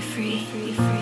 Free. Be free.